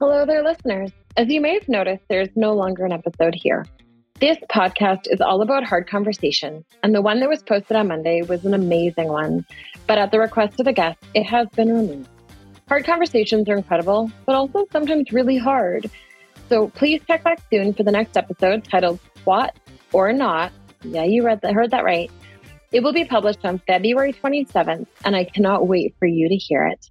Hello there, listeners. As you may have noticed, there's no longer an episode here. This podcast is all about hard conversations, and the one that was posted on Monday was an amazing one. But at the request of the guest, it has been removed. Hard conversations are incredible, but also sometimes really hard. So please check back soon for the next episode titled SWAT to NOT. Yeah, you read that, heard that right. It will be published on February 27th, and I cannot wait for you to hear it.